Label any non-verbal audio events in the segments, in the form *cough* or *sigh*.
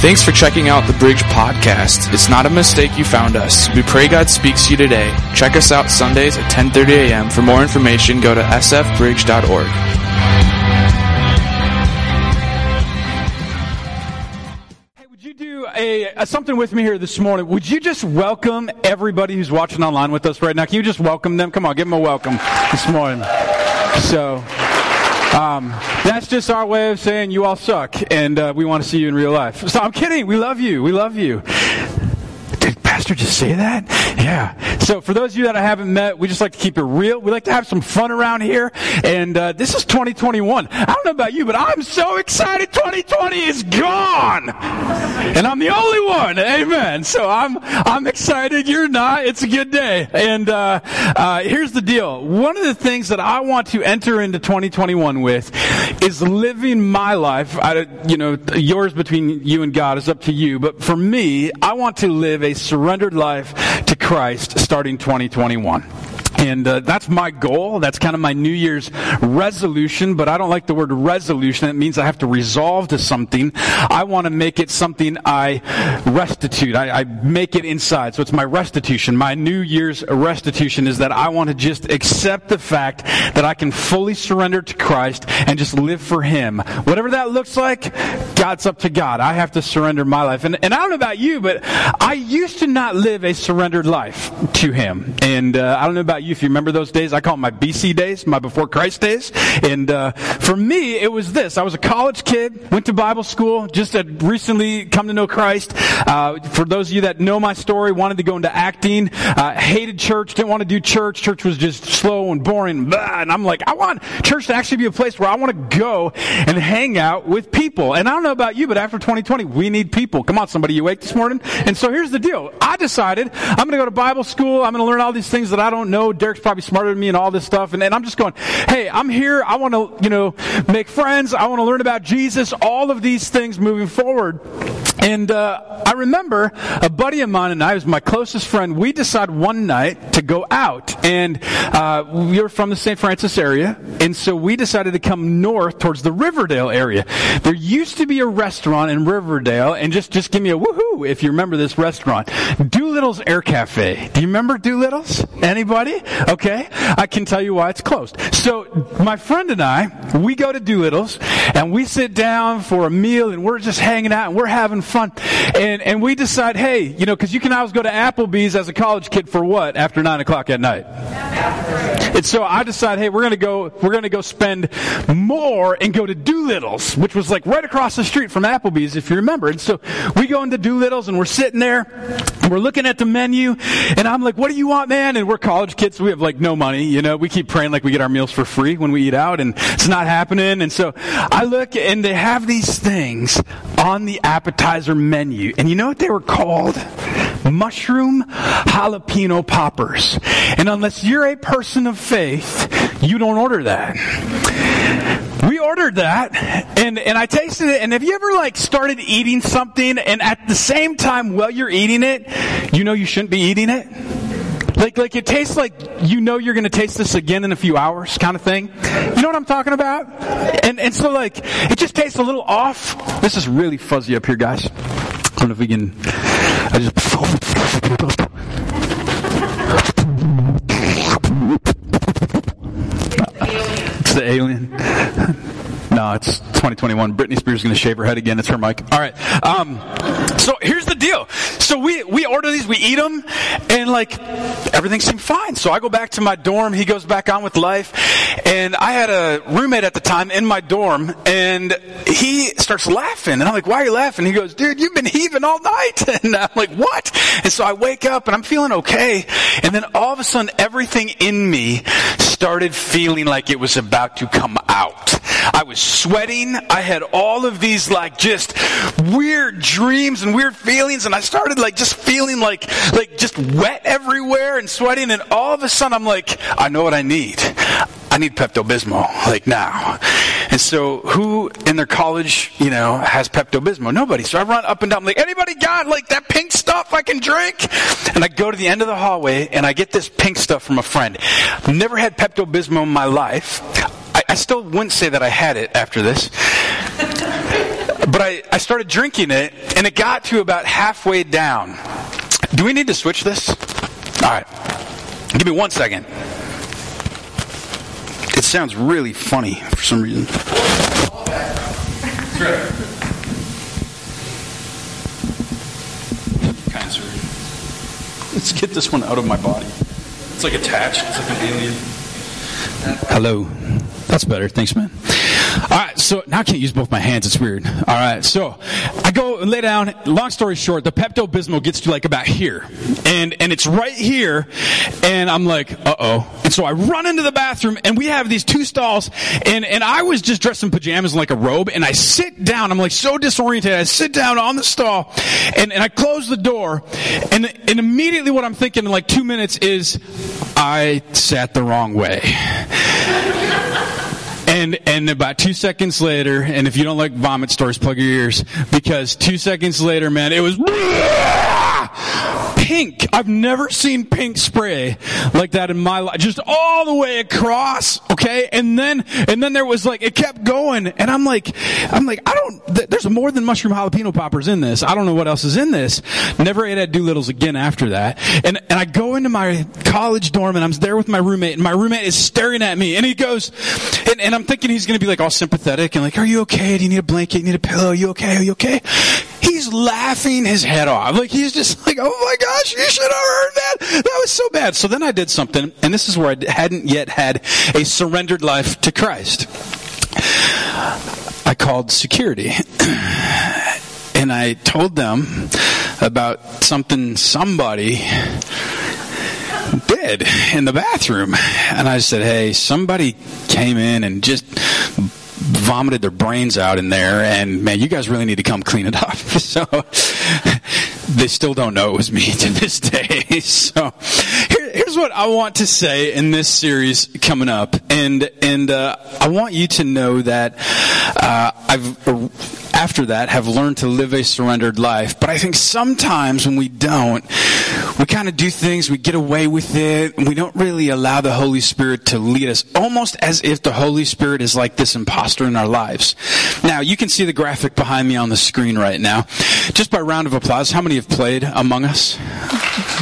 Thanks for checking out the Bridge Podcast. It's not a mistake you found us. We pray God speaks to you today. Check us out Sundays at 10:30 a.m. For more information, go to sfbridge.org. Hey, would you do a, a something with me here this morning? Would you just welcome everybody who's watching online with us right now? Can you just welcome them? Come on, give them a welcome this morning. So. Um, that's just our way of saying you all suck, and uh, we want to see you in real life. So I'm kidding. We love you. We love you. Pastor just say that? Yeah. So for those of you that I haven't met, we just like to keep it real. We like to have some fun around here, and uh, this is 2021. I don't know about you, but I'm so excited. 2020 is gone, and I'm the only one. Amen. So I'm I'm excited. You're not. It's a good day. And uh, uh, here's the deal. One of the things that I want to enter into 2021 with is living my life. I, you know, yours between you and God is up to you. But for me, I want to live a surrendered life to Christ starting 2021. And uh, that's my goal. That's kind of my New Year's resolution, but I don't like the word resolution. It means I have to resolve to something. I want to make it something I restitute. I, I make it inside. So it's my restitution. My New Year's restitution is that I want to just accept the fact that I can fully surrender to Christ and just live for Him. Whatever that looks like, God's up to God. I have to surrender my life. And, and I don't know about you, but I used to not live a surrendered life to Him. And uh, I don't know about you if you remember those days. I call them my BC days, my before Christ days. And uh, for me, it was this. I was a college kid, went to Bible school, just had recently come to know Christ. Uh, for those of you that know my story, wanted to go into acting, uh, hated church, didn't want to do church. Church was just slow and boring. Blah. And I'm like, I want church to actually be a place where I want to go and hang out with people. And I don't know about you, but after 2020, we need people. Come on, somebody, you awake this morning? And so here's the deal. I decided I'm going to go to Bible school. I'm going to learn all these things that I don't know. Derek's probably smarter than me and all this stuff. And, and I'm just going, hey, I'm here. I want to, you know, make friends. I want to learn about Jesus. All of these things moving forward. And uh, I remember a buddy of mine and I was my closest friend. We decided one night to go out, and uh, we were from the St. Francis area, and so we decided to come north towards the Riverdale area. There used to be a restaurant in Riverdale, and just just give me a woohoo if you remember this restaurant, Doolittle's Air Cafe. Do you remember Doolittle's? Anybody? Okay, I can tell you why it's closed. So my friend and I, we go to Doolittle's, and we sit down for a meal, and we're just hanging out, and we're having fun. And, and we decide, hey, you know, because you can always go to Applebee's as a college kid for what after nine o'clock at night. And so I decide, hey, we're gonna go, we're gonna go spend more and go to Doolittle's, which was like right across the street from Applebee's, if you remember. And so we go into Doolittle's and we're sitting there, and we're looking at the menu, and I'm like, what do you want, man? And we're college kids, so we have like no money, you know. We keep praying like we get our meals for free when we eat out, and it's not happening. And so I look, and they have these things on the appetizer menu, and you know what they were called? Mushroom jalapeno poppers. And unless you're a person of faith, you don't order that. We ordered that, and, and I tasted it, and have you ever like started eating something, and at the same time while you're eating it, you know you shouldn't be eating it? Like, like it tastes like you know you're going to taste this again in a few hours, kind of thing. You know what I'm talking about? And and so like it just tastes a little off. This is really fuzzy up here, guys. I don't know if we can. I just. No, it's 2021. Britney Spears is going to shave her head again. It's her mic. All right. Um, so here's the deal. So we we order these, we eat them, and like everything seemed fine. So I go back to my dorm. He goes back on with life, and I had a roommate at the time in my dorm, and he starts laughing, and I'm like, "Why are you laughing?" He goes, "Dude, you've been heaving all night," *laughs* and I'm like, "What?" And so I wake up, and I'm feeling okay, and then all of a sudden, everything in me started feeling like it was about to come out. I was sweating. I had all of these like just weird dreams and weird feelings and I started like just feeling like, like just wet everywhere and sweating and all of a sudden I'm like, I know what I need. I need Pepto-Bismol, like now. And so who in their college, you know, has Pepto-Bismol? Nobody. So I run up and down, I'm like, anybody got like that pink stuff I can drink? And I go to the end of the hallway and I get this pink stuff from a friend. Never had Pepto-Bismol in my life. I, still wouldn't say that I had it after this. but I, I started drinking it, and it got to about halfway down. Do we need to switch this? All right. Give me one second. It sounds really funny for some reason. Let's get this one out of my body. It's like attached. It's like an alien. Hello. That's better. Thanks, man. All right, so now I can't use both my hands. It's weird. All right, so I go and lay down. Long story short, the Pepto Bismol gets to like about here, and and it's right here, and I'm like, uh oh. And so I run into the bathroom, and we have these two stalls, and and I was just dressed in pajamas and like a robe, and I sit down. I'm like so disoriented. I sit down on the stall, and and I close the door, and and immediately what I'm thinking in like two minutes is, I sat the wrong way. And and about two seconds later, and if you don't like vomit stories, plug your ears. Because two seconds later, man, it was pink. I've never seen pink spray like that in my life. Just all the way across, okay? And then, and then there was like, it kept going. And I'm like, I'm like, I don't, th- there's more than mushroom jalapeno poppers in this. I don't know what else is in this. Never ate at Doolittle's again after that. And, and I go into my college dorm and I'm there with my roommate and my roommate is staring at me and he goes, and, and I'm thinking he's going to be like all sympathetic and like, are you okay? Do you need a blanket? You need a pillow? Are you okay? Are you okay? He's laughing his head off. Like he's just like, oh my gosh, you should have heard that. That was so bad. So then I did something, and this is where I hadn't yet had a surrendered life to Christ. I called security. *clears throat* And I told them about something somebody did in the bathroom. And I said, hey, somebody came in and just vomited their brains out in there and man you guys really need to come clean it up. *laughs* So *laughs* they still don't know it was me to this day. *laughs* So here's what i want to say in this series coming up and and uh, i want you to know that uh, i've after that have learned to live a surrendered life but i think sometimes when we don't we kind of do things we get away with it we don't really allow the holy spirit to lead us almost as if the holy spirit is like this imposter in our lives. Now you can see the graphic behind me on the screen right now. Just by round of applause how many have played among us?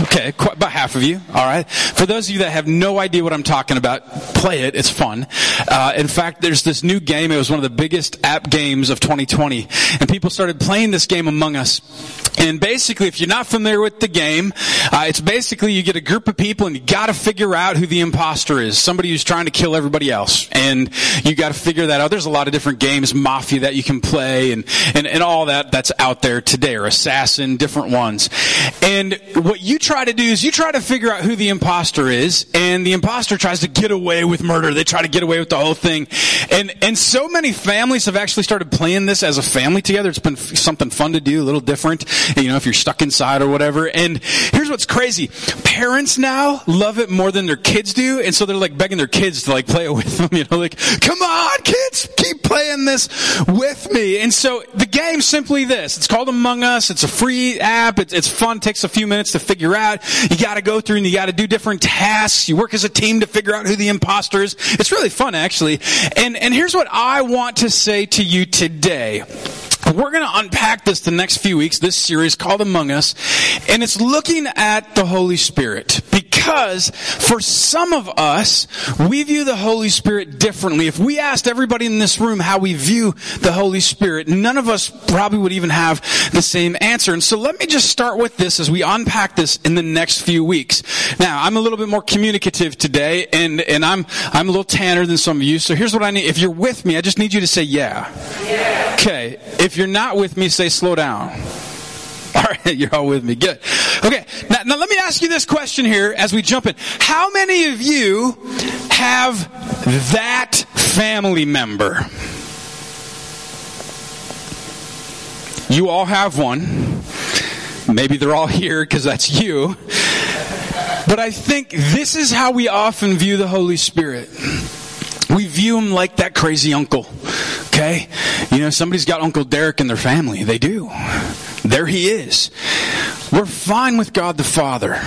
Okay quite, about half of you. All right for those of you that have no idea what i'm talking about play it. It's fun. Uh, in fact there's this new game. It was one of the biggest app games of 2020 and people started playing this game among us. And basically, if you're not familiar with the game, uh, it's basically you get a group of people and you got to figure out who the imposter is. Somebody who's trying to kill everybody else, and you got to figure that out. There's a lot of different games, Mafia, that you can play, and and and all that that's out there today, or Assassin, different ones. And what you try to do is you try to figure out who the imposter is, and the imposter tries to get away with murder. They try to get away with the whole thing, and and so many families have actually started playing this as a family together. It's been something fun to do, a little different you know, if you're stuck inside or whatever. And here's what's crazy. Parents now love it more than their kids do. And so they're like begging their kids to like play it with them, *laughs* you know, like, come on kids, keep playing this with me. And so the game's simply this. It's called Among Us. It's a free app. It's, it's fun. It takes a few minutes to figure out. You gotta go through and you gotta do different tasks. You work as a team to figure out who the imposter is. It's really fun actually. And, and here's what I want to say to you today. We're going to unpack this the next few weeks, this series called Among Us, and it's looking at the Holy Spirit. Because for some of us, we view the Holy Spirit differently. If we asked everybody in this room how we view the Holy Spirit, none of us probably would even have the same answer. And so let me just start with this as we unpack this in the next few weeks. Now, I'm a little bit more communicative today, and, and I'm, I'm a little tanner than some of you, so here's what I need. If you're with me, I just need you to say yeah. yeah. Okay. If you're not with me, say slow down. All right, *laughs* you're all with me. Good. Okay, now, now, let me ask you this question here as we jump in. How many of you have that family member? You all have one. Maybe they're all here because that's you. But I think this is how we often view the Holy Spirit. We view him like that crazy uncle. Okay? You know, somebody's got Uncle Derek in their family. They do. There he is. We're fine with God the Father.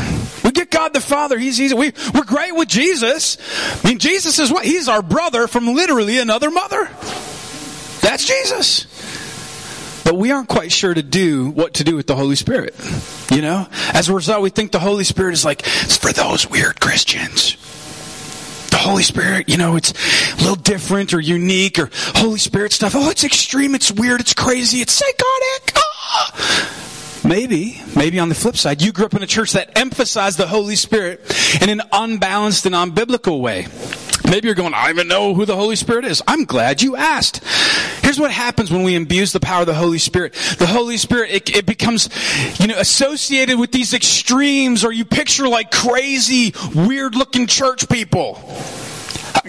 We get God the Father. He's easy. We, we're great with Jesus. I mean, Jesus is what? He's our brother from literally another mother. That's Jesus. but we aren't quite sure to do what to do with the Holy Spirit. You know? As a result, we think the Holy Spirit is like, it's for those weird Christians. Holy Spirit, you know, it's a little different or unique or Holy Spirit stuff. Oh, it's extreme, it's weird, it's crazy, it's psychotic. Ah! Maybe, maybe on the flip side, you grew up in a church that emphasized the Holy Spirit in an unbalanced and unbiblical way. Maybe you're going, I don't even know who the Holy Spirit is. I'm glad you asked. Here's what happens when we abuse the power of the Holy Spirit. The Holy Spirit, it, it becomes, you know, associated with these extremes or you picture like crazy, weird looking church people.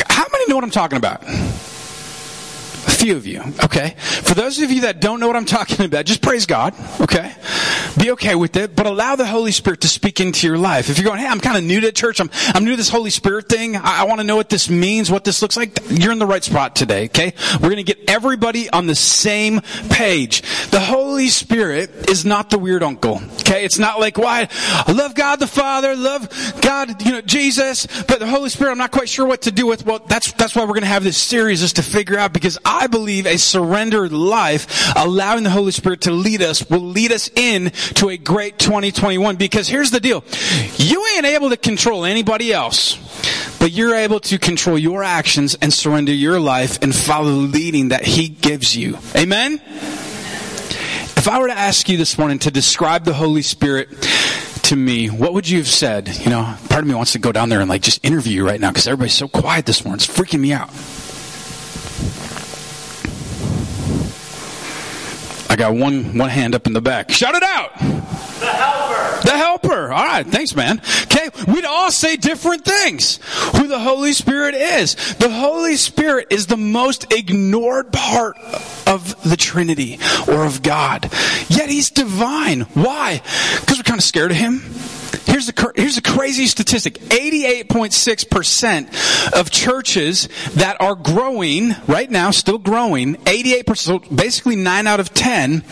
How many know what I'm talking about? Few of you, okay? For those of you that don't know what I'm talking about, just praise God, okay? Be okay with it, but allow the Holy Spirit to speak into your life. If you're going, hey, I'm kind of new to church, I'm, I'm new to this Holy Spirit thing, I, I want to know what this means, what this looks like, you're in the right spot today, okay? We're going to get everybody on the same page. The Holy Spirit is not the weird uncle, okay? It's not like, why, I love God the Father, love God, you know, Jesus, but the Holy Spirit, I'm not quite sure what to do with. Well, that's, that's why we're going to have this series is to figure out because I believe a surrendered life, allowing the Holy Spirit to lead us, will lead us in to a great 2021. Because here's the deal. You ain't able to control anybody else, but you're able to control your actions and surrender your life and follow the leading that He gives you. Amen? If I were to ask you this morning to describe the Holy Spirit to me, what would you have said? You know, part of me wants to go down there and like just interview you right now because everybody's so quiet this morning. It's freaking me out. I got one one hand up in the back. Shout it out. The helper. The helper. All right, thanks, man. Okay, we'd all say different things. Who the Holy Spirit is. The Holy Spirit is the most ignored part of the Trinity or of God. Yet He's divine. Why? Because we're kind of scared of Him. Here's the, here's a crazy statistic. 88.6% of churches that are growing, right now, still growing, 88%, so basically 9 out of 10,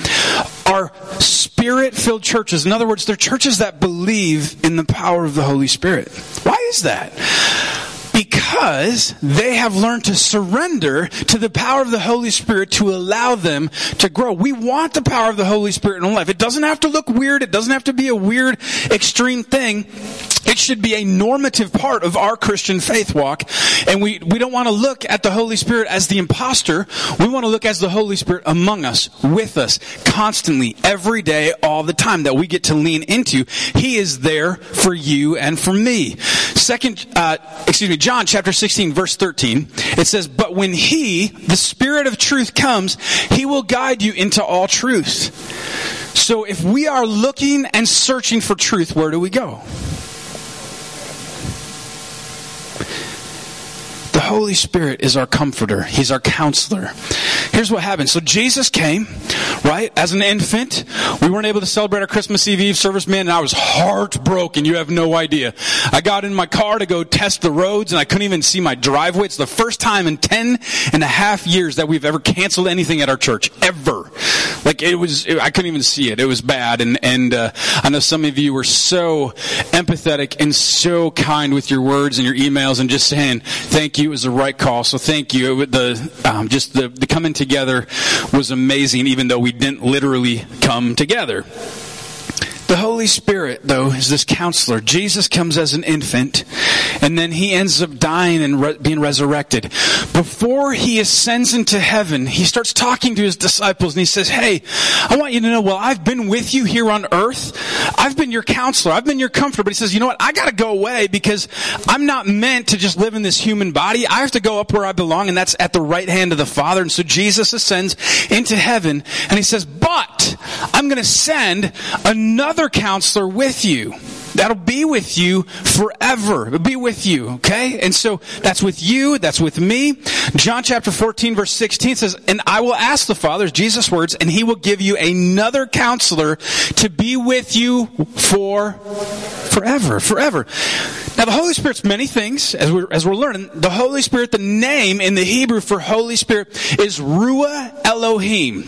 are spirit-filled churches. In other words, they're churches that believe in the power of the Holy Spirit. Why is that? Because they have learned to surrender to the power of the Holy Spirit to allow them to grow. We want the power of the Holy Spirit in our life. It doesn't have to look weird. It doesn't have to be a weird, extreme thing. It should be a normative part of our Christian faith walk. And we, we don't want to look at the Holy Spirit as the imposter. We want to look as the Holy Spirit among us, with us, constantly, every day, all the time that we get to lean into. He is there for you and for me. Second, uh, excuse me, John chapter 16 verse 13, it says, But when He, the Spirit of truth comes, He will guide you into all truth. So if we are looking and searching for truth, where do we go? Holy Spirit is our comforter. He's our counselor. Here's what happened. So Jesus came, right, as an infant. We weren't able to celebrate our Christmas Eve Eve service, man, and I was heartbroken. You have no idea. I got in my car to go test the roads and I couldn't even see my driveway. It's the first time in ten and a half years that we've ever canceled anything at our church. Ever. Like it was, I couldn't even see it. It was bad. And, and, uh, I know some of you were so empathetic and so kind with your words and your emails and just saying, thank you. It was the right call. So thank you. The, um, just the, the coming together was amazing, even though we didn't literally come together. The Holy Spirit, though, is this counselor. Jesus comes as an infant, and then he ends up dying and re- being resurrected. Before he ascends into heaven, he starts talking to his disciples, and he says, Hey, I want you to know, well, I've been with you here on earth. I've been your counselor. I've been your comforter. But he says, You know what? I got to go away because I'm not meant to just live in this human body. I have to go up where I belong, and that's at the right hand of the Father. And so Jesus ascends into heaven, and he says, But I'm going to send another counselor with you. That'll be with you forever. It'll be with you, okay? And so that's with you, that's with me. John chapter 14 verse 16 says, And I will ask the Father, Jesus' words, and he will give you another counselor to be with you for forever, forever. Now the Holy Spirit's many things, as we're, as we're learning. The Holy Spirit, the name in the Hebrew for Holy Spirit is Ruah Elohim.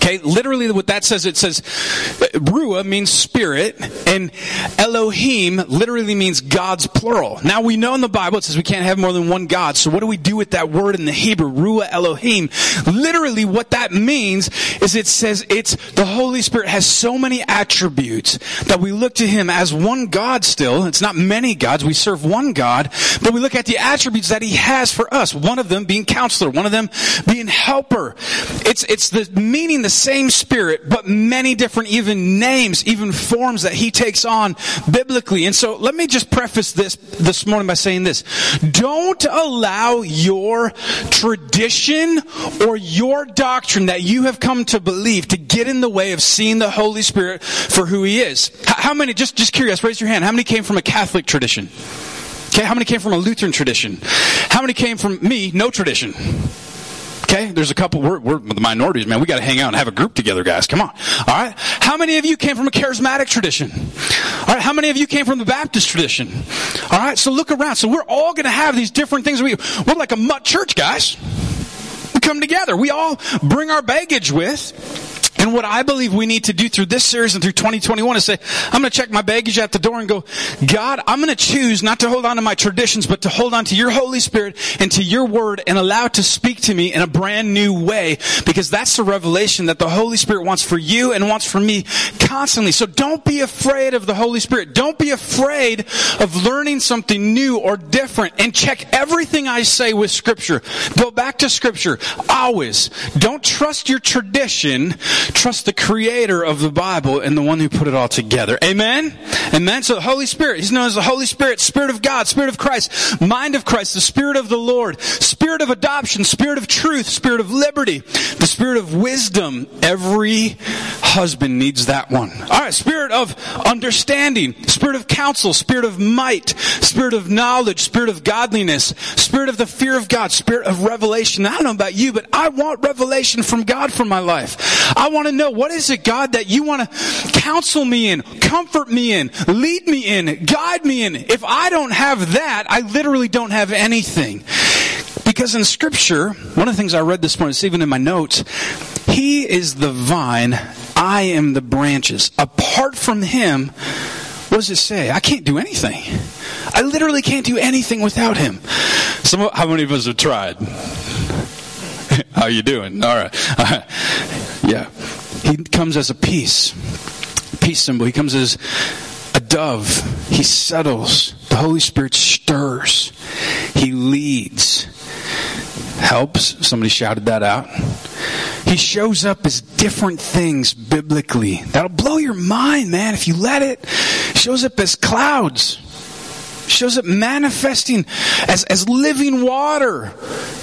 Okay, literally what that says, it says, Ruah means spirit, and Elohim literally means God's plural. Now we know in the Bible it says we can't have more than one God, so what do we do with that word in the Hebrew, Ruah Elohim? Literally what that means is it says it's, the Holy Spirit has so many attributes that we look to Him as one God still. It's not many gods, we serve one God, but we look at the attributes that He has for us. One of them being counselor, one of them being helper. It's, it's the meaning, the same spirit, but many different even names, even forms that he takes on biblically. And so let me just preface this this morning by saying this. Don't allow your tradition or your doctrine that you have come to believe to get in the way of seeing the Holy Spirit for who he is. How many, just, just curious, raise your hand. How many came from a Catholic tradition? Okay, how many came from a Lutheran tradition? How many came from me, no tradition? Okay, there's a couple. We're, we're the minorities, man. We got to hang out and have a group together, guys. Come on. All right. How many of you came from a charismatic tradition? All right. How many of you came from the Baptist tradition? All right. So look around. So we're all going to have these different things. We, we're like a mutt church, guys. We come together. We all bring our baggage with. And what I believe we need to do through this series and through 2021 is say, I'm going to check my baggage at the door and go, God, I'm going to choose not to hold on to my traditions, but to hold on to your Holy Spirit and to your word and allow it to speak to me in a brand new way because that's the revelation that the Holy Spirit wants for you and wants for me constantly. So don't be afraid of the Holy Spirit. Don't be afraid of learning something new or different and check everything I say with scripture. Go back to scripture. Always. Don't trust your tradition Trust the creator of the Bible and the one who put it all together. Amen? Amen? So the Holy Spirit, He's known as the Holy Spirit, Spirit of God, Spirit of Christ, Mind of Christ, the Spirit of the Lord, Spirit of adoption, Spirit of truth, Spirit of liberty, the Spirit of wisdom. Every husband needs that one. Alright, Spirit of understanding, Spirit of counsel, Spirit of might, Spirit of knowledge, Spirit of godliness, Spirit of the fear of God, Spirit of revelation. I don't know about you, but I want revelation from God for my life. I want to know what is it, God, that you want to counsel me in, comfort me in, lead me in, guide me in. If I don't have that, I literally don't have anything. Because in scripture, one of the things I read this morning, it's even in my notes, He is the vine, I am the branches. Apart from Him, what does it say? I can't do anything. I literally can't do anything without Him. Some, how many of us have tried? *laughs* How you doing? All right. All right. *laughs* Yeah. He comes as a peace, peace symbol. He comes as a dove. He settles. The Holy Spirit stirs. He leads. Helps. Somebody shouted that out. He shows up as different things biblically. That'll blow your mind, man, if you let it. Shows up as clouds shows up manifesting as, as living water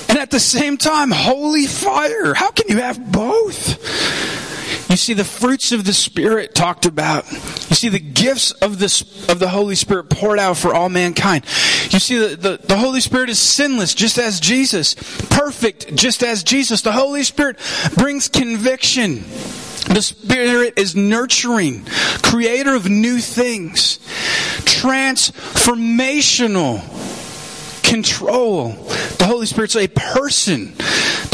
and at the same time holy fire. How can you have both? You see the fruits of the Spirit talked about. You see the gifts of the, of the Holy Spirit poured out for all mankind. You see the, the, the Holy Spirit is sinless just as Jesus. Perfect just as Jesus. The Holy Spirit brings conviction. The Spirit is nurturing, creator of new things, transformational control. The Holy Spirit's a person.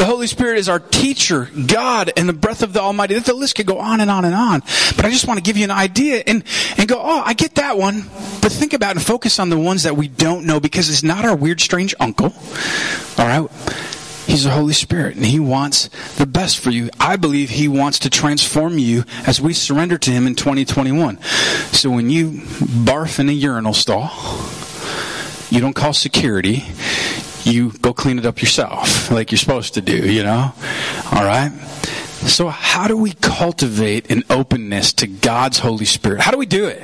The Holy Spirit is our teacher, God, and the breath of the Almighty. The list could go on and on and on. But I just want to give you an idea and, and go, oh, I get that one. But think about and focus on the ones that we don't know because it's not our weird, strange uncle. All right? He's the Holy Spirit and He wants the best for you. I believe He wants to transform you as we surrender to Him in 2021. So when you barf in a urinal stall, you don't call security. You go clean it up yourself like you're supposed to do, you know? All right? So how do we cultivate an openness to God's Holy Spirit? How do we do it?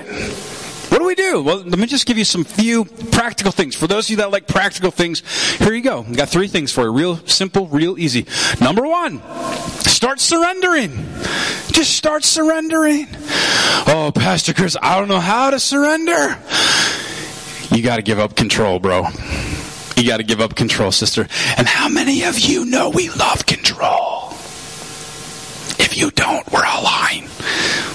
What do we do? Well, let me just give you some few practical things. For those of you that like practical things, here you go. We got three things for you. Real simple, real easy. Number one, start surrendering. Just start surrendering. Oh, Pastor Chris, I don't know how to surrender. You got to give up control, bro. You got to give up control, sister. And how many of you know we love control? If you don't, we're all lying.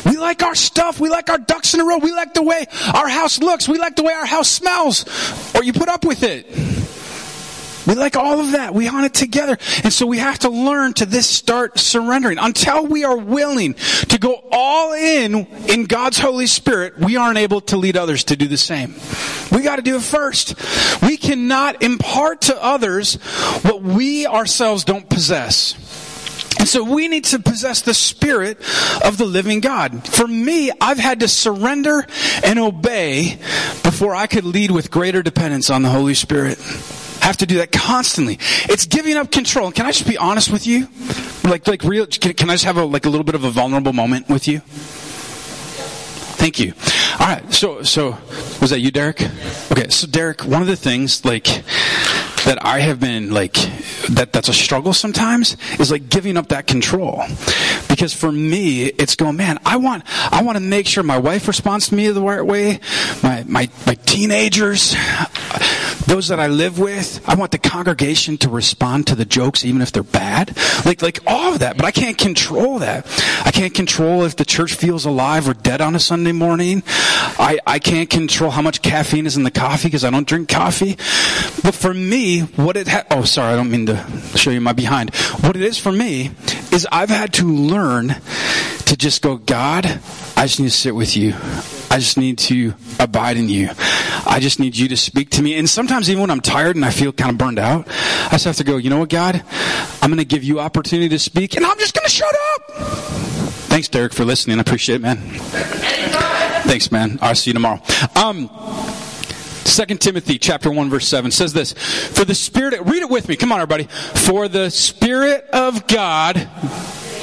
We like our stuff. We like our ducks in a row. We like the way our house looks. We like the way our house smells. Or you put up with it. We like all of that. We want it together. And so we have to learn to this start surrendering. Until we are willing to go all in in God's Holy Spirit, we aren't able to lead others to do the same. We got to do it first. We cannot impart to others what we ourselves don't possess. And so we need to possess the spirit of the living God. For me, I've had to surrender and obey before I could lead with greater dependence on the Holy Spirit. Have to do that constantly. It's giving up control. Can I just be honest with you? Like, like real, can, can I just have a, like a little bit of a vulnerable moment with you? Thank you. All right. So, so was that you, Derek? Okay. So, Derek, one of the things, like, that I have been like that that's a struggle sometimes is like giving up that control. Because for me, it's going, man, I want I want to make sure my wife responds to me the right way, my my my teenagers, those that I live with, I want the congregation to respond to the jokes even if they're bad. Like like all of that, but I can't control that. I can't control if the church feels alive or dead on a Sunday morning. I I can't control how much caffeine is in the coffee because I don't drink coffee. But for me, what it ha- oh sorry, I don't mean to show you my behind. What it is for me is I've had to learn to just go, God, I just need to sit with you. I just need to abide in you. I just need you to speak to me. And sometimes even when I'm tired and I feel kind of burned out, I just have to go, you know what, God? I'm going to give you opportunity to speak and I'm just going to shut up. Thanks, Derek, for listening. I appreciate it, man. Thanks, man. I'll see you tomorrow. Um, 2 Timothy chapter 1 verse 7 says this, For the Spirit, read it with me, come on everybody. For the Spirit of God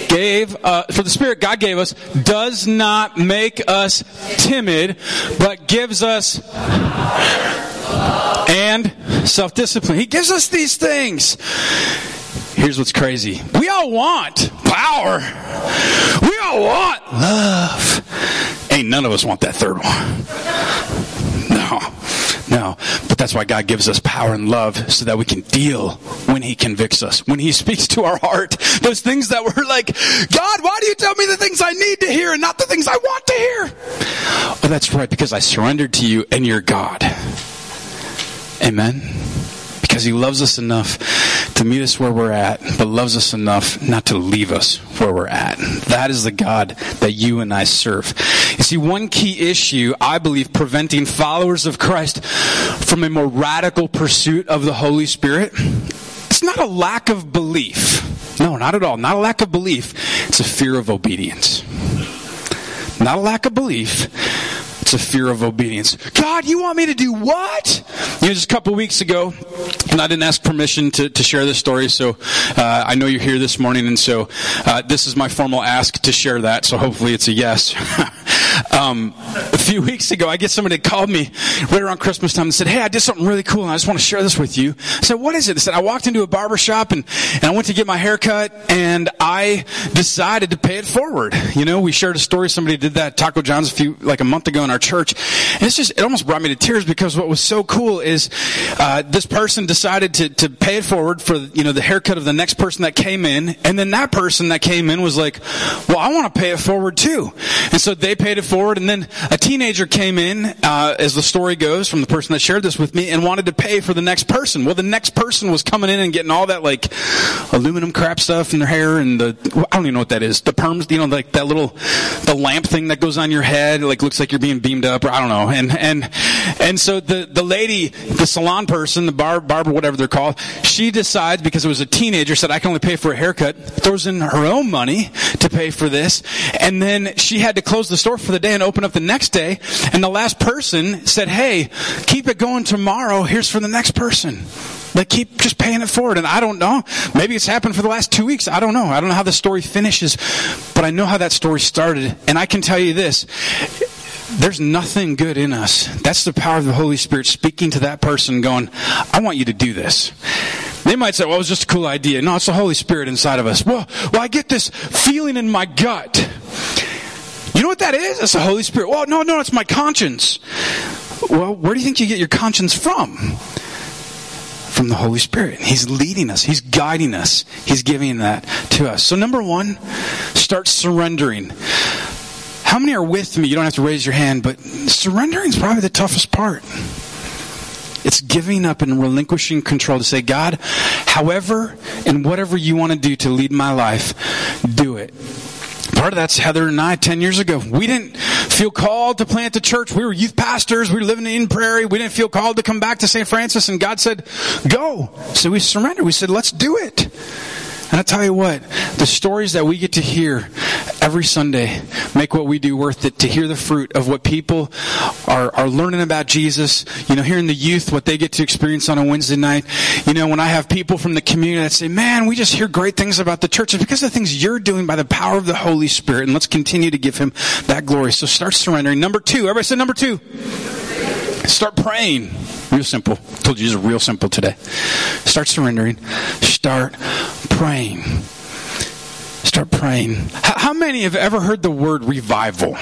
gave, uh, for the Spirit God gave us does not make us timid, but gives us and self-discipline. He gives us these things. Here's what's crazy. We all want power. We all want love. Ain't none of us want that third one. No. No, but that's why God gives us power and love so that we can deal when He convicts us, when He *laughs* speaks to our heart. Those things that we're like, God, why do you tell me the things I need to hear and not the things I want to hear? Oh, that's right, because I surrendered to you and you're God. Amen. Because He loves us enough to meet us where we're at, but loves us enough not to leave us where we're at. That is the God that you and I serve. You see, one key issue, I believe, preventing followers of Christ from a more radical pursuit of the Holy Spirit, it's not a lack of belief. No, not at all. Not a lack of belief. It's a fear of obedience. Not a lack of belief. It's a fear of obedience. God, you want me to do what? You know, just a couple weeks ago, and I didn't ask permission to, to share this story, so uh, I know you're here this morning, and so uh, this is my formal ask to share that, so hopefully it's a yes. *laughs* um, a few weeks ago, I get somebody called me right around Christmas time and said, Hey, I did something really cool, and I just want to share this with you. I said, What is it? I said, I walked into a barber shop, and, and I went to get my hair cut, and I decided to pay it forward. You know, we shared a story, somebody did that Taco John's a few, like a month ago in our church. And it's just, it almost brought me to tears because what was so cool is, uh, this person decided to, to pay it forward for, you know, the haircut of the next person that came in. And then that person that came in was like, well, I want to pay it forward too. And so they paid it forward. And then a teenager came in, uh, as the story goes from the person that shared this with me and wanted to pay for the next person. Well, the next person was coming in and getting all that like aluminum crap stuff in their hair and the, I don't even know what that is. The perms, you know, like that little, the lamp thing that goes on your head, like looks like you're being beamed up or I don't know. And, and, and so the, the lady, the salon person, the bar, barber, whatever they're called, she decides because it was a teenager, said I can only pay for a haircut, throws in her own money to pay for this. And then she had to close the store for the day and open up the next day. And the last person said, Hey, keep it going tomorrow. Here's for the next person. Like keep just paying it forward. And I don't know. Maybe it's happened for the last two weeks. I don't know. I don't know how the story finishes, but I know how that story started. And I can tell you this there's nothing good in us. That's the power of the Holy Spirit speaking to that person, going, I want you to do this. They might say, well, it was just a cool idea. No, it's the Holy Spirit inside of us. Well, well, I get this feeling in my gut. You know what that is? It's the Holy Spirit. Well, no, no, it's my conscience. Well, where do you think you get your conscience from? From the Holy Spirit. He's leading us. He's guiding us. He's giving that to us. So number one, start surrendering. How many are with me? You don't have to raise your hand, but surrendering is probably the toughest part. It's giving up and relinquishing control to say, God, however and whatever you want to do to lead my life. Part of that's Heather and I 10 years ago. We didn't feel called to plant the church. We were youth pastors. We were living in Prairie. We didn't feel called to come back to St. Francis and God said, go. So we surrendered. We said, let's do it. And I tell you what, the stories that we get to hear every Sunday make what we do worth it to hear the fruit of what people are, are learning about Jesus. You know, hearing the youth, what they get to experience on a Wednesday night. You know, when I have people from the community that say, man, we just hear great things about the church. It's because of the things you're doing by the power of the Holy Spirit. And let's continue to give him that glory. So start surrendering. Number two, everybody say number two. Start praying. Real simple. I told you this is real simple today. Start surrendering. Start praying. Start praying. How many have ever heard the word revival?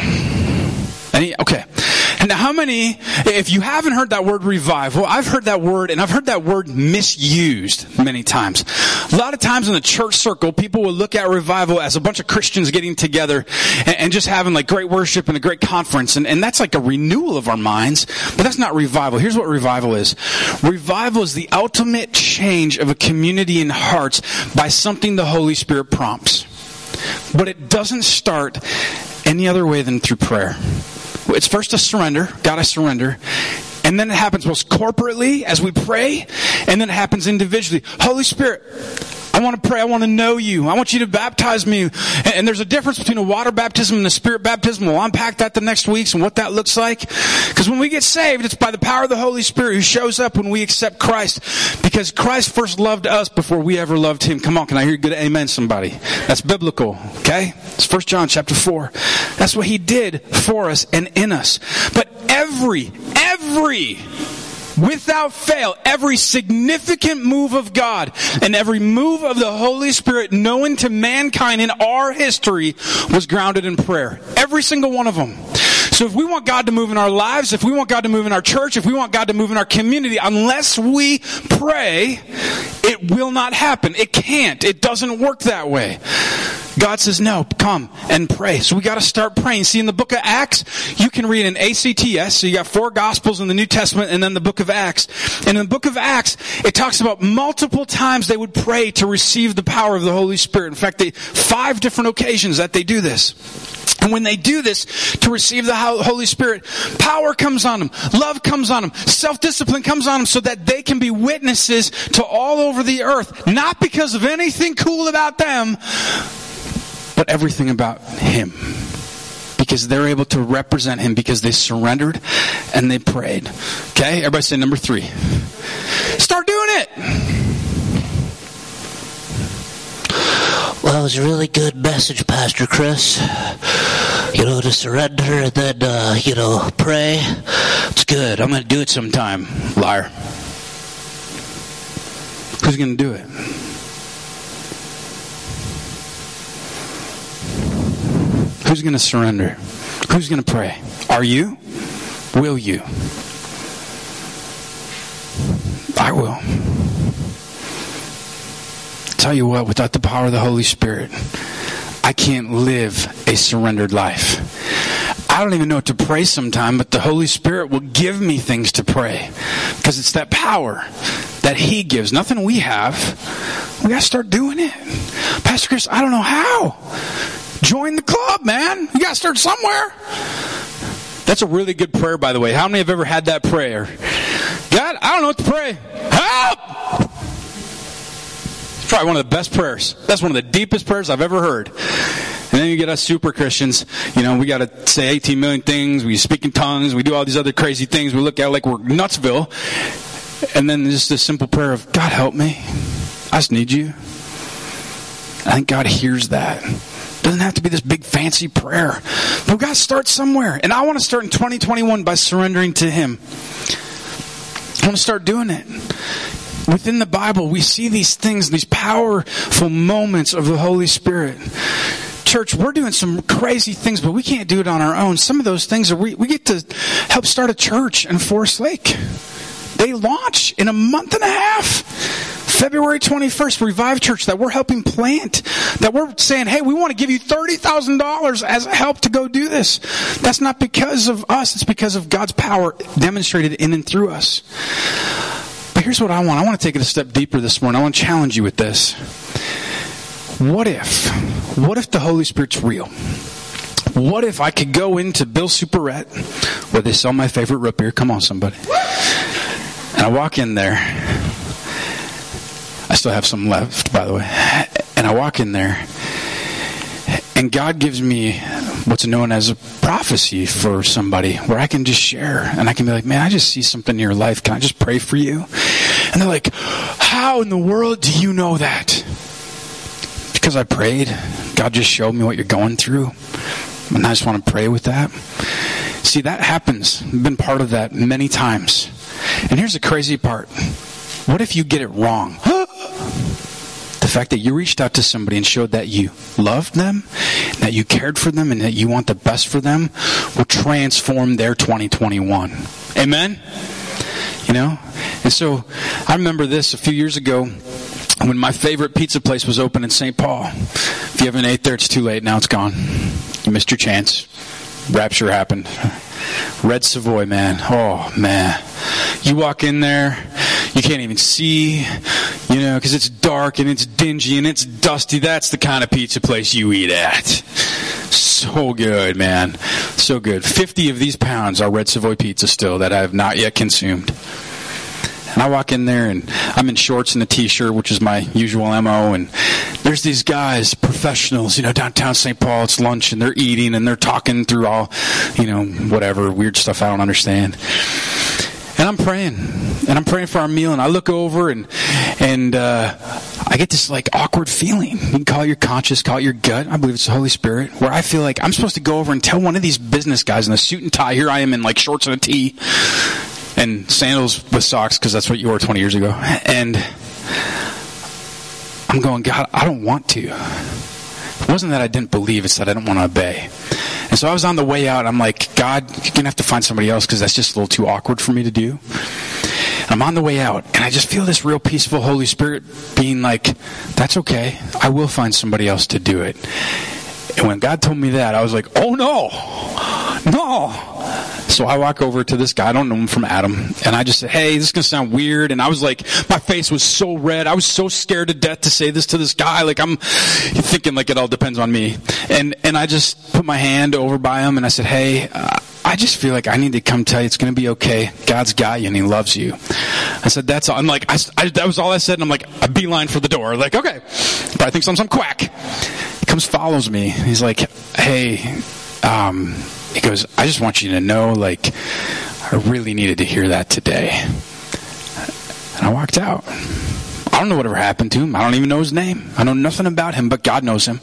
Any? Okay. And how many, if you haven't heard that word revival, I've heard that word and I've heard that word misused many times. A lot of times in the church circle, people will look at revival as a bunch of Christians getting together and, just having like great worship and a great conference. And, and that's like a renewal of our minds, but that's not revival. Here's what revival is. Revival is the ultimate change of a community in hearts by something the Holy Spirit prompts. But it doesn't start any other way than through prayer. It's first a surrender. God, I surrender. And then it happens most corporately as we pray, and then it happens individually. Holy Spirit, I want to pray. I want to know you. I want you to baptize me. And there's a difference between a water baptism and a spirit baptism. We'll unpack that the next weeks and what that looks like. Because when we get saved, it's by the power of the Holy Spirit who shows up when we accept Christ. Because Christ first loved us before we ever loved him. Come on, can I hear good amen somebody? That's biblical. Okay? It's First John chapter 4. That's what he did for us and in us. But every, every without fail, every significant move of God and every move of the Holy Spirit known to mankind in our history was grounded in prayer. Every single one of them. So if we want God to move in our lives, if we want God to move in our church, if we want God to move in our community, unless we pray, it will not happen. It can't. It doesn't work that way. God says, no, come and pray. So we gotta start praying. See, in the book of Acts, you can read an ACTS, so you got four gospels in the New Testament and then the book of Acts. And in the book of Acts, it talks about multiple times they would pray to receive the power of the Holy Spirit. In fact, they, five different occasions that they do this. And when they do this to receive the Holy Spirit, power comes on them, love comes on them, self-discipline comes on them so that they can be witnesses to all over the earth. Not because of anything cool about them, but everything about Him. Because they're able to represent Him because they surrendered and they prayed. Okay? Everybody say number three. Start doing it! Well, it was a really good message, Pastor Chris. You know, to surrender and then, uh, you know, pray. It's good. I'm going to do it sometime, liar. Who's going to do it? Who's going to surrender? Who's going to pray? Are you? Will you? I will. Tell you what, without the power of the Holy Spirit, I can't live a surrendered life. I don't even know what to pray sometime, but the Holy Spirit will give me things to pray. Because it's that power that He gives. Nothing we have. We gotta start doing it. Pastor Chris, I don't know how. Join the club, man. You gotta start somewhere. That's a really good prayer, by the way. How many have ever had that prayer? God, I don't know what to pray. Help! It's probably one of the best prayers. That's one of the deepest prayers I've ever heard. And then you get us super Christians, you know, we gotta say 18 million things, we speak in tongues, we do all these other crazy things, we look at like we're Nutsville. And then just a simple prayer of, God help me. I just need you. I think God hears that. Doesn't have to be this big fancy prayer. But we've got to start somewhere. And I want to start in 2021 by surrendering to Him. I want to start doing it. Within the Bible, we see these things, these powerful moments of the Holy Spirit. Church, we're doing some crazy things, but we can't do it on our own. Some of those things are we, we get to help start a church in Forest Lake. They launch in a month and a half February 21st, Revive Church that we're helping plant, that we're saying, hey, we want to give you $30,000 as help to go do this. That's not because of us, it's because of God's power demonstrated in and through us. But here's what I want. I want to take it a step deeper this morning. I want to challenge you with this. What if, what if the Holy Spirit's real? What if I could go into Bill Superette, where they sell my favorite root beer? Come on, somebody. And I walk in there. Still have some left, by the way. And I walk in there, and God gives me what's known as a prophecy for somebody where I can just share and I can be like, man, I just see something in your life. Can I just pray for you? And they're like, how in the world do you know that? Because I prayed. God just showed me what you're going through. And I just want to pray with that. See, that happens. I've been part of that many times. And here's the crazy part. What if you get it wrong? The fact that you reached out to somebody and showed that you loved them, that you cared for them, and that you want the best for them will transform their 2021. Amen? You know? And so I remember this a few years ago when my favorite pizza place was open in St. Paul. If you haven't ate there, it's too late. Now it's gone. You missed your chance. Rapture happened. Red Savoy, man. Oh, man. You walk in there, you can't even see, you know, because it's dark and it's dingy and it's dusty. That's the kind of pizza place you eat at. So good, man. So good. 50 of these pounds are Red Savoy pizza still that I have not yet consumed. And I walk in there and I'm in shorts and a t-shirt, which is my usual MO. And there's these guys, professionals, you know, downtown St. Paul. It's lunch and they're eating and they're talking through all, you know, whatever weird stuff I don't understand. And I'm praying, and I'm praying for our meal, and I look over, and and uh, I get this like awkward feeling. You can call it your conscious, call it your gut. I believe it's the Holy Spirit, where I feel like I'm supposed to go over and tell one of these business guys in a suit and tie. Here I am in like shorts and a tee, and sandals with socks because that's what you wore 20 years ago. And I'm going, God, I don't want to. It wasn't that I didn't believe, it's that I don't want to obey. And so I was on the way out. I'm like, God, you're going to have to find somebody else because that's just a little too awkward for me to do. I'm on the way out, and I just feel this real peaceful Holy Spirit being like, that's okay. I will find somebody else to do it. And when God told me that, I was like, oh no, no. So I walk over to this guy, I don't know him from Adam, and I just said, hey, this is going to sound weird. And I was like, my face was so red. I was so scared to death to say this to this guy. Like I'm thinking like it all depends on me. And, and I just put my hand over by him and I said, hey, uh, I just feel like I need to come tell you it's going to be okay. God's got you and He loves you. I said, that's all. I'm like, I, I, that was all I said. And I'm like, a beeline for the door. Like, okay. But I think I'm some quack. He comes, follows me. He's like, hey, um, he goes, I just want you to know, like, I really needed to hear that today. And I walked out. I don't know whatever happened to him. I don't even know his name. I know nothing about him, but God knows him.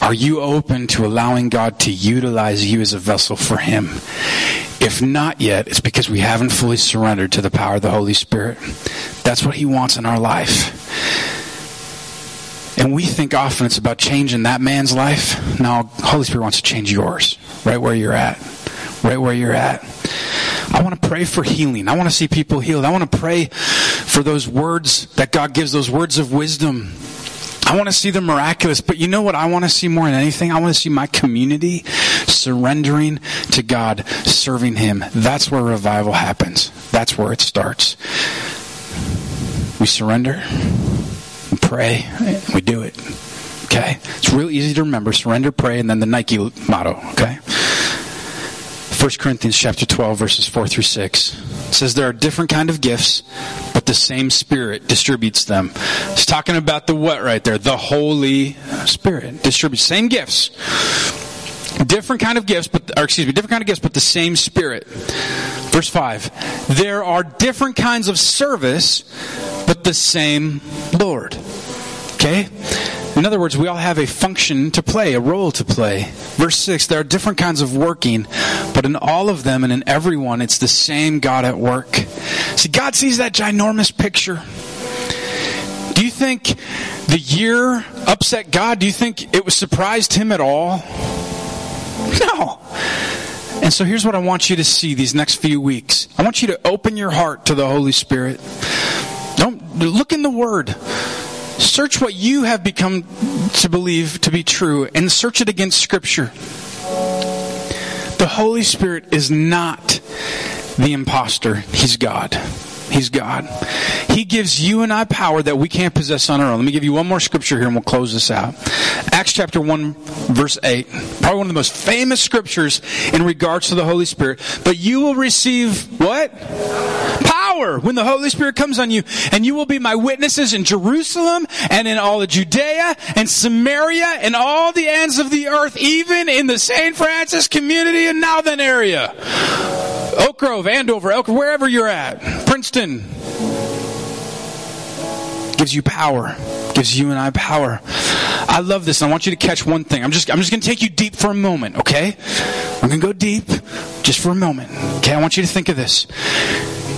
Are you open to allowing God to utilize you as a vessel for Him? If not yet, it's because we haven't fully surrendered to the power of the Holy Spirit. That's what He wants in our life. And we think often it's about changing that man's life. Now, Holy Spirit wants to change yours, right where you're at. Right where you're at. I want to pray for healing. I want to see people healed. I want to pray for those words that God gives, those words of wisdom. I want to see the miraculous, but you know what I want to see more than anything? I want to see my community surrendering to God, serving Him. That's where revival happens. That's where it starts. We surrender, pray, we do it. Okay? It's real easy to remember. Surrender, pray, and then the Nike motto. Okay? 1 Corinthians chapter 12 verses 4 through 6 says there are different kind of gifts but the same spirit distributes them. It's talking about the what right there? The Holy Spirit distributes same gifts. Different kind of gifts but or excuse me, different kind of gifts but the same spirit. Verse 5. There are different kinds of service but the same Lord. Okay? In other words, we all have a function to play, a role to play. Verse 6 there are different kinds of working, but in all of them and in everyone, it's the same God at work. See, God sees that ginormous picture. Do you think the year upset God? Do you think it was surprised him at all? *laughs* No. And so here's what I want you to see these next few weeks. I want you to open your heart to the Holy Spirit. Don't look in the Word. Search what you have become to believe to be true and search it against Scripture. The Holy Spirit is not the impostor. He's God. He's God. He gives you and I power that we can't possess on our own. Let me give you one more scripture here and we'll close this out. Acts chapter 1 verse 8. Probably one of the most famous scriptures in regards to the Holy Spirit. But you will receive what? Power when the Holy Spirit comes on you and you will be my witnesses in Jerusalem and in all of Judea and Samaria and all the ends of the earth, even in the St. Francis community and Northern area. Oak Grove, Andover, Elk, wherever you're at. Princeton. Gives you power. Gives you and I power. I love this. I want you to catch one thing. I'm just, I'm just going to take you deep for a moment, okay? I'm going to go deep just for a moment. Okay, I want you to think of this.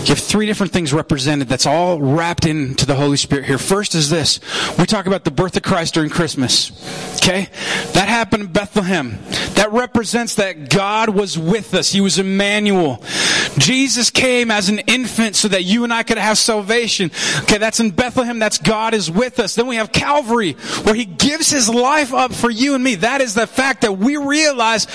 You have three different things represented that's all wrapped into the Holy Spirit here. First is this. We talk about the birth of Christ during Christmas. Okay? That happened in Bethlehem. That represents that God was with us. He was Emmanuel. Jesus came as an infant so that you and I could have salvation. Okay, that's in Bethlehem. That's God is with us. Then we have Calvary where He gives His life up for you and me. That is the fact that we realize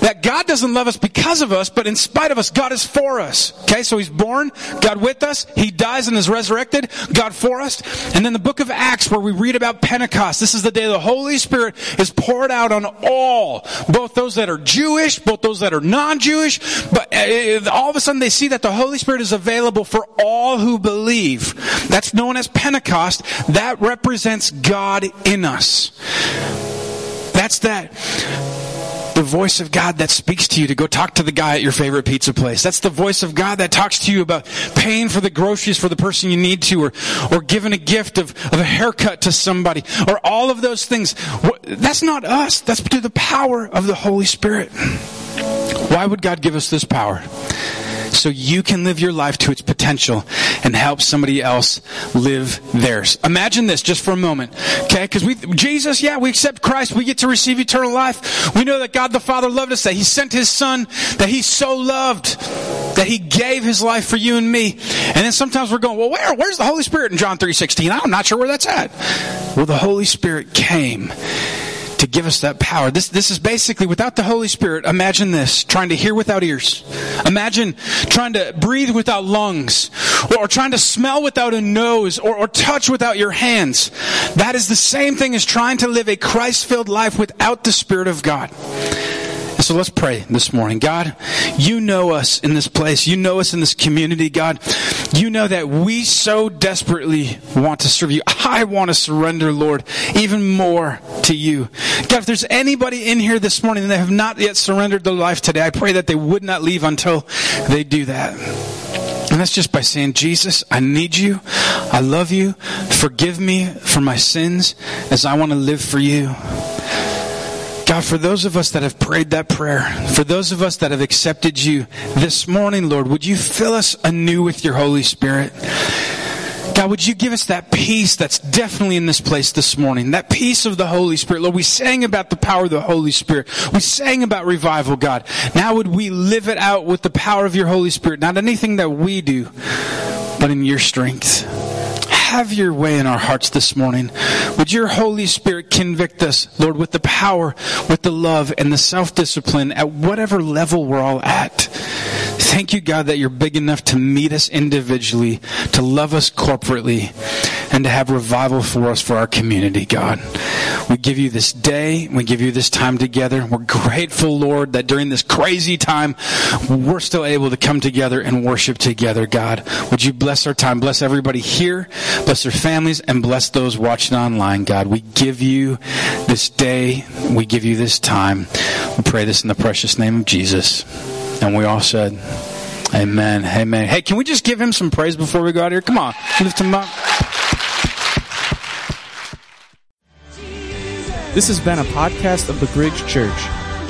that God doesn't love us because of us, but in spite of us, God is for us. Okay, so He's born, God with us, He dies and is resurrected, God for us. And then the book of Acts where we read about Pentecost. This is the day the Holy Spirit is poured out on all, both those that are Jewish, both those that are non-Jewish, but uh, all of a sudden they see that the Holy Spirit is available for all who believe. That's known as Pentecost. That represents God in us. That's that the voice of God that speaks to you to go talk to the guy at your favorite pizza place. That's the voice of God that talks to you about paying for the groceries for the person you need to, or, or giving a gift of, of a haircut to somebody, or all of those things. That's not us. That's through the power of the Holy Spirit. Why would God give us this power? So you can live your life to its potential and help somebody else live theirs. Imagine this just for a moment, okay? Because we, Jesus, yeah, we accept Christ, we get to receive eternal life. We know that God the Father loved us, that He sent His Son, that He so loved, that He gave His life for you and me. And then sometimes we're going, well, where? Where's the Holy Spirit in John 3.16? I'm not sure where that's at. Well, the Holy Spirit came to give us that power. This, this is basically without the Holy Spirit. Imagine this, trying to hear without ears. Imagine trying to breathe without lungs, or, or trying to smell without a nose, or, or touch without your hands. That is the same thing as trying to live a Christ-filled life without the Spirit of God. So let's pray this morning. God, you know us in this place. You know us in this community, God. You know that we so desperately want to serve you. I want to surrender, Lord, even more to you. God, if there's anybody in here this morning that have not yet surrendered their life today, I pray that they would not leave until they do that. And that's just by saying, Jesus, I need you. I love you. Forgive me for my sins as I want to live for you. God, for those of us that have prayed that prayer, for those of us that have accepted you this morning, Lord, would you fill us anew with your Holy Spirit? God, would you give us that peace that's definitely in this place this morning? That peace of the Holy Spirit. Lord, we sang about the power of the Holy Spirit. We sang about revival, God. Now would we live it out with the power of your Holy Spirit? Not anything that we do, but in your strength have your way in our hearts this morning. Would your Holy Spirit convict us, Lord, with the power, with the love, and the self discipline at whatever level we're all at. Thank you, God, that you're big enough to meet us individually, to love us corporately, and to have revival for us for our community, God. We give you this day. We give you this time together. We're grateful, Lord, that during this crazy time, we're still able to come together and worship together, God. Would you bless our time? Bless everybody here, bless their families, and bless those watching online, God. We give you this day. We give you this time. We pray this in the precious name of Jesus. And we all said, Amen. Amen. Hey, can we just give him some praise before we go out here? Come on. Lift him up. This has been a podcast of the Bridge Church.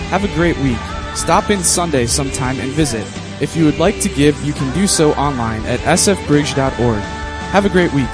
Have a great week. Stop in Sunday sometime and visit. If you would like to give, you can do so online at sfbridge.org. Have a great week.